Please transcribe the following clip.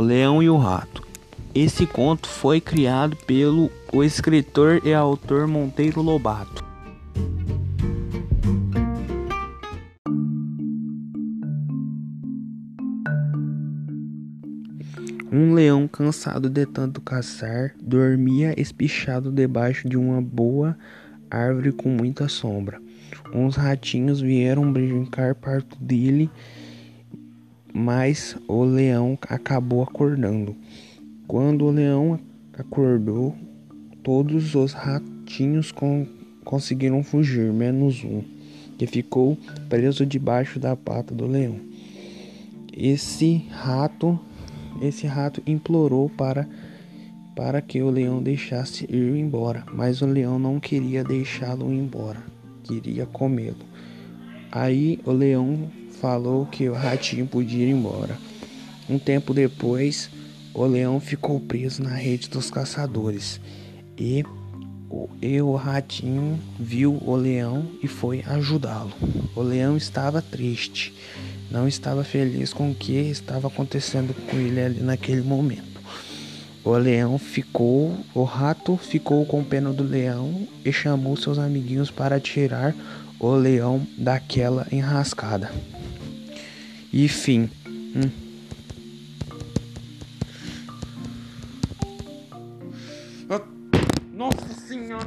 Leão e o Rato. Esse conto foi criado pelo o escritor e autor Monteiro Lobato. Um leão cansado de tanto caçar dormia espichado debaixo de uma boa árvore com muita sombra. Uns ratinhos vieram brincar perto dele, mas o leão acabou acordando. Quando o leão acordou, todos os ratinhos con conseguiram fugir, menos um, que ficou preso debaixo da pata do leão. Esse rato, esse rato implorou para para que o leão deixasse ir embora, mas o leão não queria deixá-lo embora, queria comê-lo. Aí o leão falou que o ratinho podia ir embora. Um tempo depois, o leão ficou preso na rede dos caçadores e o, e o ratinho viu o leão e foi ajudá-lo. O leão estava triste, não estava feliz com o que estava acontecendo com ele ali naquele momento. O leão ficou, o rato ficou com pena do leão e chamou seus amiguinhos para tirar o leão daquela enrascada. E fim. Hum. Nossa senhora,